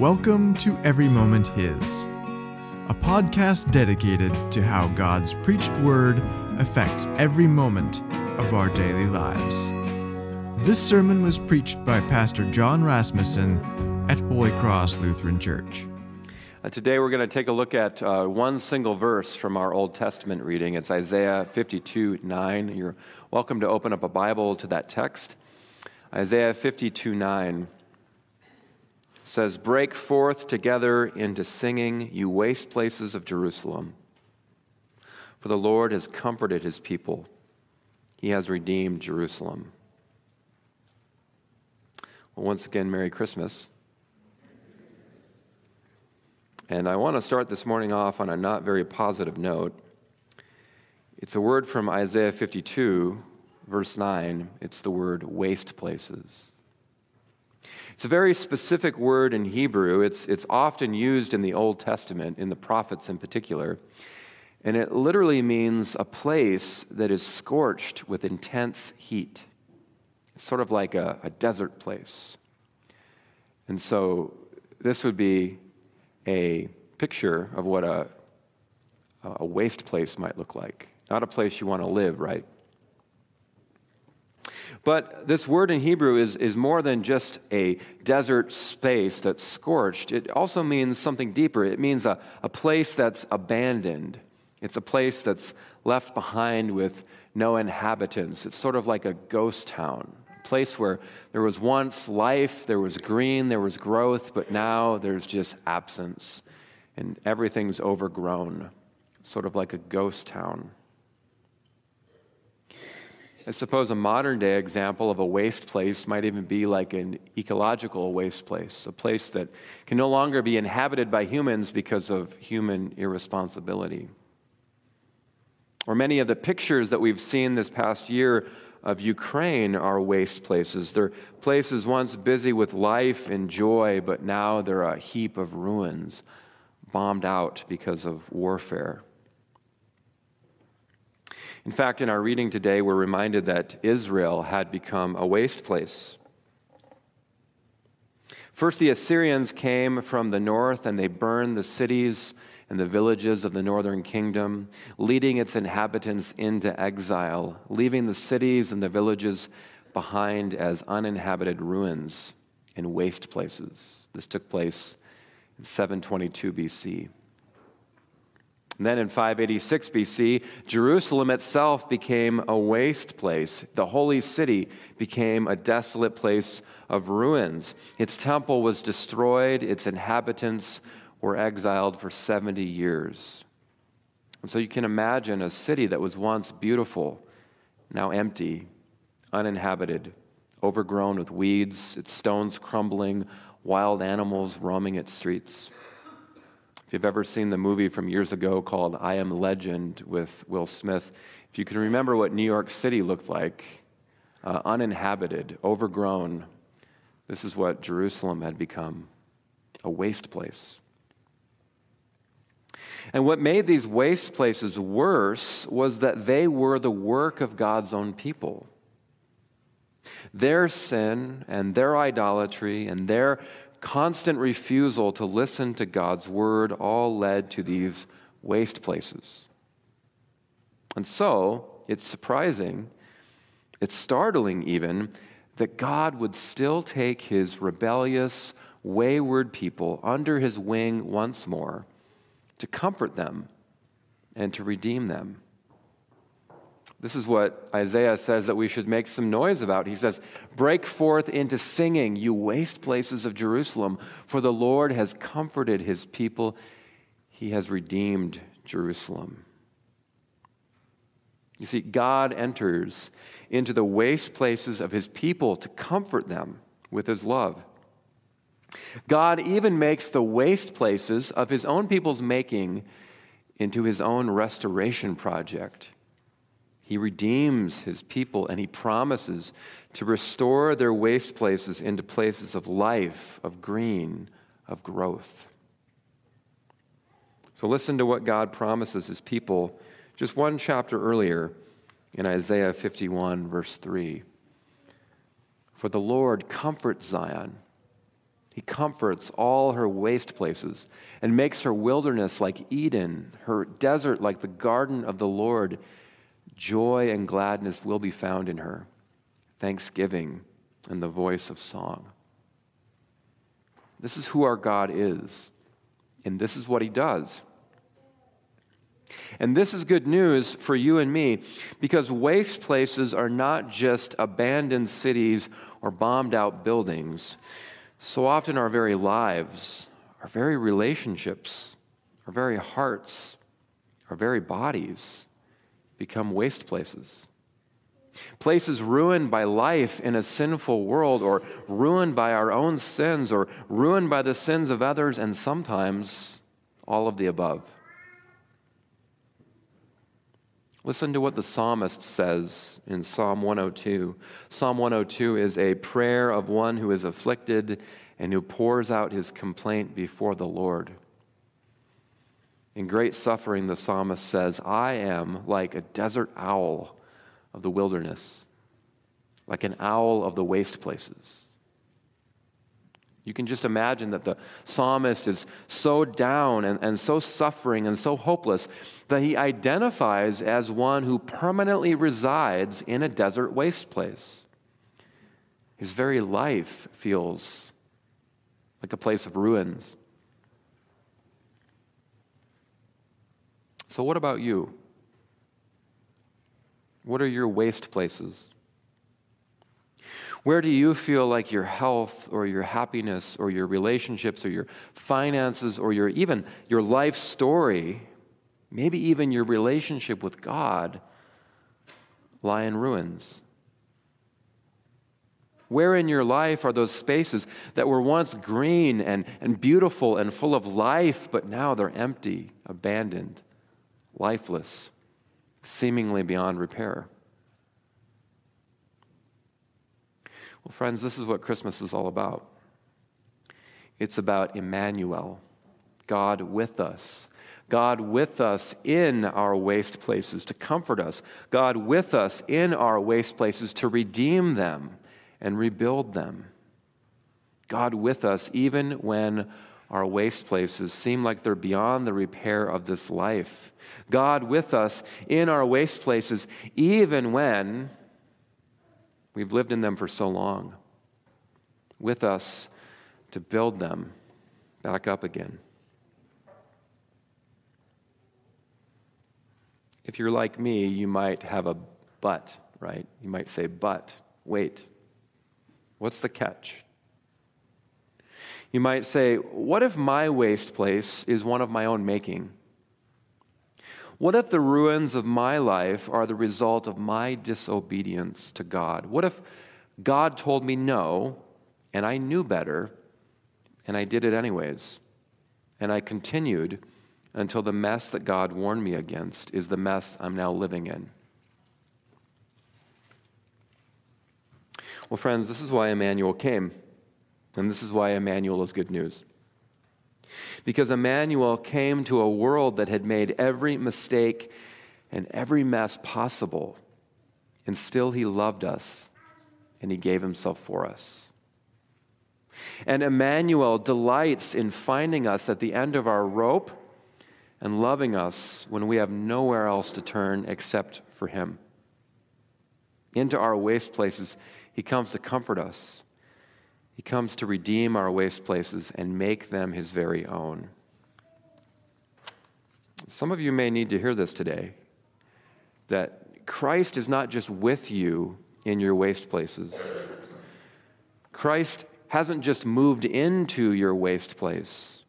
Welcome to Every Moment His, a podcast dedicated to how God's preached word affects every moment of our daily lives. This sermon was preached by Pastor John Rasmussen at Holy Cross Lutheran Church. Uh, today we're going to take a look at uh, one single verse from our Old Testament reading. It's Isaiah 52 9. You're welcome to open up a Bible to that text. Isaiah 52 9 says, Break forth together into singing, you waste places of Jerusalem. For the Lord has comforted his people, he has redeemed Jerusalem. Well, once again, Merry Christmas. And I want to start this morning off on a not very positive note. It's a word from Isaiah 52, verse 9. It's the word waste places. It's a very specific word in Hebrew. It's, it's often used in the Old Testament, in the prophets in particular. And it literally means a place that is scorched with intense heat. It's sort of like a, a desert place. And so this would be a picture of what a, a waste place might look like. Not a place you want to live, right? But this word in Hebrew is, is more than just a desert space that's scorched. It also means something deeper. It means a, a place that's abandoned. It's a place that's left behind with no inhabitants. It's sort of like a ghost town, a place where there was once life, there was green, there was growth, but now there's just absence and everything's overgrown, sort of like a ghost town. I suppose a modern day example of a waste place might even be like an ecological waste place, a place that can no longer be inhabited by humans because of human irresponsibility. Or many of the pictures that we've seen this past year of Ukraine are waste places. They're places once busy with life and joy, but now they're a heap of ruins, bombed out because of warfare. In fact, in our reading today, we're reminded that Israel had become a waste place. First, the Assyrians came from the north and they burned the cities and the villages of the northern kingdom, leading its inhabitants into exile, leaving the cities and the villages behind as uninhabited ruins and waste places. This took place in 722 BC. And then in 586 BC, Jerusalem itself became a waste place. The holy city became a desolate place of ruins. Its temple was destroyed, its inhabitants were exiled for 70 years. And so you can imagine a city that was once beautiful, now empty, uninhabited, overgrown with weeds, its stones crumbling, wild animals roaming its streets. If you've ever seen the movie from years ago called I Am Legend with Will Smith, if you can remember what New York City looked like, uh, uninhabited, overgrown, this is what Jerusalem had become a waste place. And what made these waste places worse was that they were the work of God's own people. Their sin and their idolatry and their constant refusal to listen to God's word all led to these waste places. And so, it's surprising, it's startling even, that God would still take his rebellious, wayward people under his wing once more to comfort them and to redeem them. This is what Isaiah says that we should make some noise about. He says, Break forth into singing, you waste places of Jerusalem, for the Lord has comforted his people, he has redeemed Jerusalem. You see, God enters into the waste places of his people to comfort them with his love. God even makes the waste places of his own people's making into his own restoration project. He redeems his people and he promises to restore their waste places into places of life, of green, of growth. So listen to what God promises his people just one chapter earlier in Isaiah 51, verse 3. For the Lord comforts Zion He comforts all her waste places and makes her wilderness like Eden, her desert like the garden of the Lord. Joy and gladness will be found in her, thanksgiving and the voice of song. This is who our God is, and this is what he does. And this is good news for you and me because waste places are not just abandoned cities or bombed out buildings. So often, our very lives, our very relationships, our very hearts, our very bodies become waste places. Places ruined by life in a sinful world, or ruined by our own sins, or ruined by the sins of others, and sometimes all of the above. Listen to what the psalmist says in Psalm 102. Psalm 102 is a prayer of one who is afflicted and who pours out his complaint before the Lord. In great suffering, the psalmist says, I am like a desert owl of the wilderness, like an owl of the waste places. You can just imagine that the psalmist is so down and, and so suffering and so hopeless that he identifies as one who permanently resides in a desert waste place. His very life feels like a place of ruins. So, what about you? What are your waste places? Where do you feel like your health or your happiness or your relationships or your finances or your even your life story, maybe even your relationship with God, lie in ruins? Where in your life are those spaces that were once green and, and beautiful and full of life, but now they're empty, abandoned, lifeless, seemingly beyond repair? Well, friends, this is what Christmas is all about. It's about Emmanuel, God with us. God with us in our waste places to comfort us. God with us in our waste places to redeem them and rebuild them. God with us even when our waste places seem like they're beyond the repair of this life. God with us in our waste places even when We've lived in them for so long. With us to build them back up again. If you're like me, you might have a but, right? You might say, but, wait. What's the catch? You might say, what if my waste place is one of my own making? What if the ruins of my life are the result of my disobedience to God? What if God told me no, and I knew better, and I did it anyways? And I continued until the mess that God warned me against is the mess I'm now living in. Well, friends, this is why Emmanuel came, and this is why Emmanuel is good news. Because Emmanuel came to a world that had made every mistake and every mess possible, and still he loved us and he gave himself for us. And Emmanuel delights in finding us at the end of our rope and loving us when we have nowhere else to turn except for him. Into our waste places, he comes to comfort us he comes to redeem our waste places and make them his very own. Some of you may need to hear this today that Christ is not just with you in your waste places. Christ hasn't just moved into your waste place,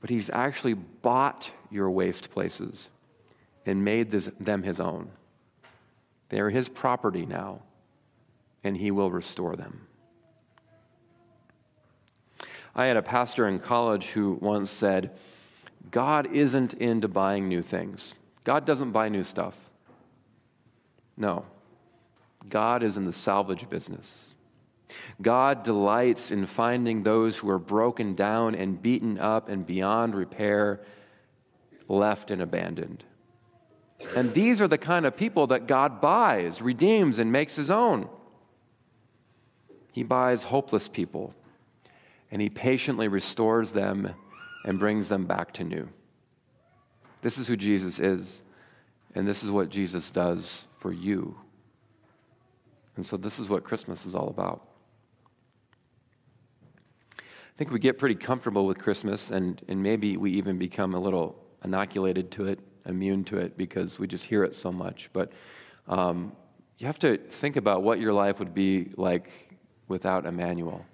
but he's actually bought your waste places and made this, them his own. They are his property now, and he will restore them. I had a pastor in college who once said, God isn't into buying new things. God doesn't buy new stuff. No. God is in the salvage business. God delights in finding those who are broken down and beaten up and beyond repair, left and abandoned. And these are the kind of people that God buys, redeems, and makes his own. He buys hopeless people and he patiently restores them and brings them back to new. This is who Jesus is, and this is what Jesus does for you. And so, this is what Christmas is all about. I think we get pretty comfortable with Christmas, and, and maybe we even become a little inoculated to it, immune to it, because we just hear it so much. But um, you have to think about what your life would be like without Emmanuel.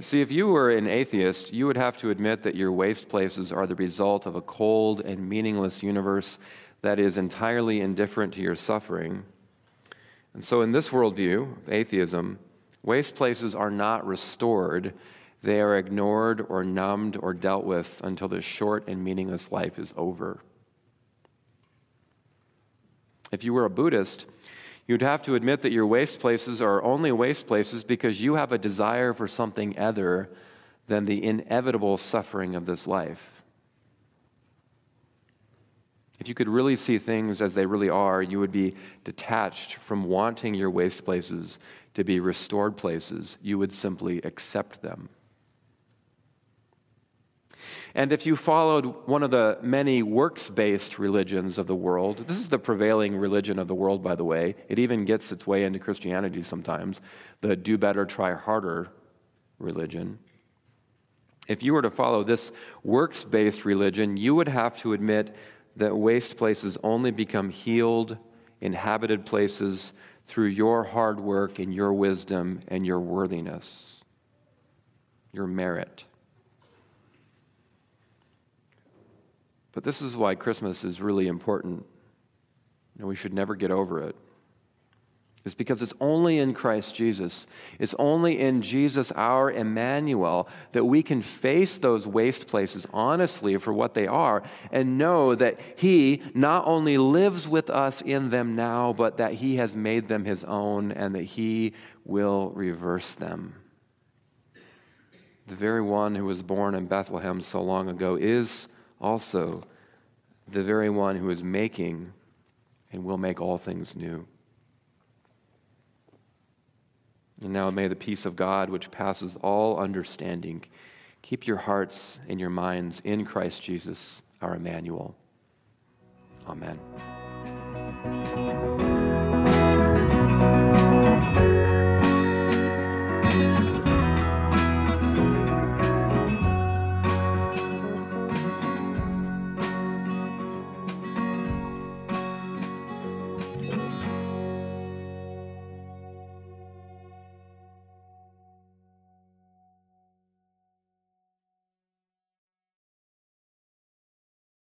See, if you were an atheist, you would have to admit that your waste places are the result of a cold and meaningless universe that is entirely indifferent to your suffering. And so, in this worldview, of atheism, waste places are not restored. They are ignored or numbed or dealt with until this short and meaningless life is over. If you were a Buddhist, you'd have to admit that your waste places are only waste places because you have a desire for something other than the inevitable suffering of this life. If you could really see things as they really are, you would be detached from wanting your waste places to be restored places. You would simply accept them. And if you followed one of the many works based religions of the world, this is the prevailing religion of the world, by the way. It even gets its way into Christianity sometimes the do better, try harder religion. If you were to follow this works based religion, you would have to admit that waste places only become healed, inhabited places through your hard work and your wisdom and your worthiness, your merit. But this is why Christmas is really important, and we should never get over it. It's because it's only in Christ Jesus, it's only in Jesus, our Emmanuel, that we can face those waste places honestly for what they are and know that He not only lives with us in them now, but that He has made them His own and that He will reverse them. The very one who was born in Bethlehem so long ago is also the very one who is making and will make all things new. And now may the peace of God, which passes all understanding, keep your hearts and your minds in Christ Jesus, our Emmanuel. Amen.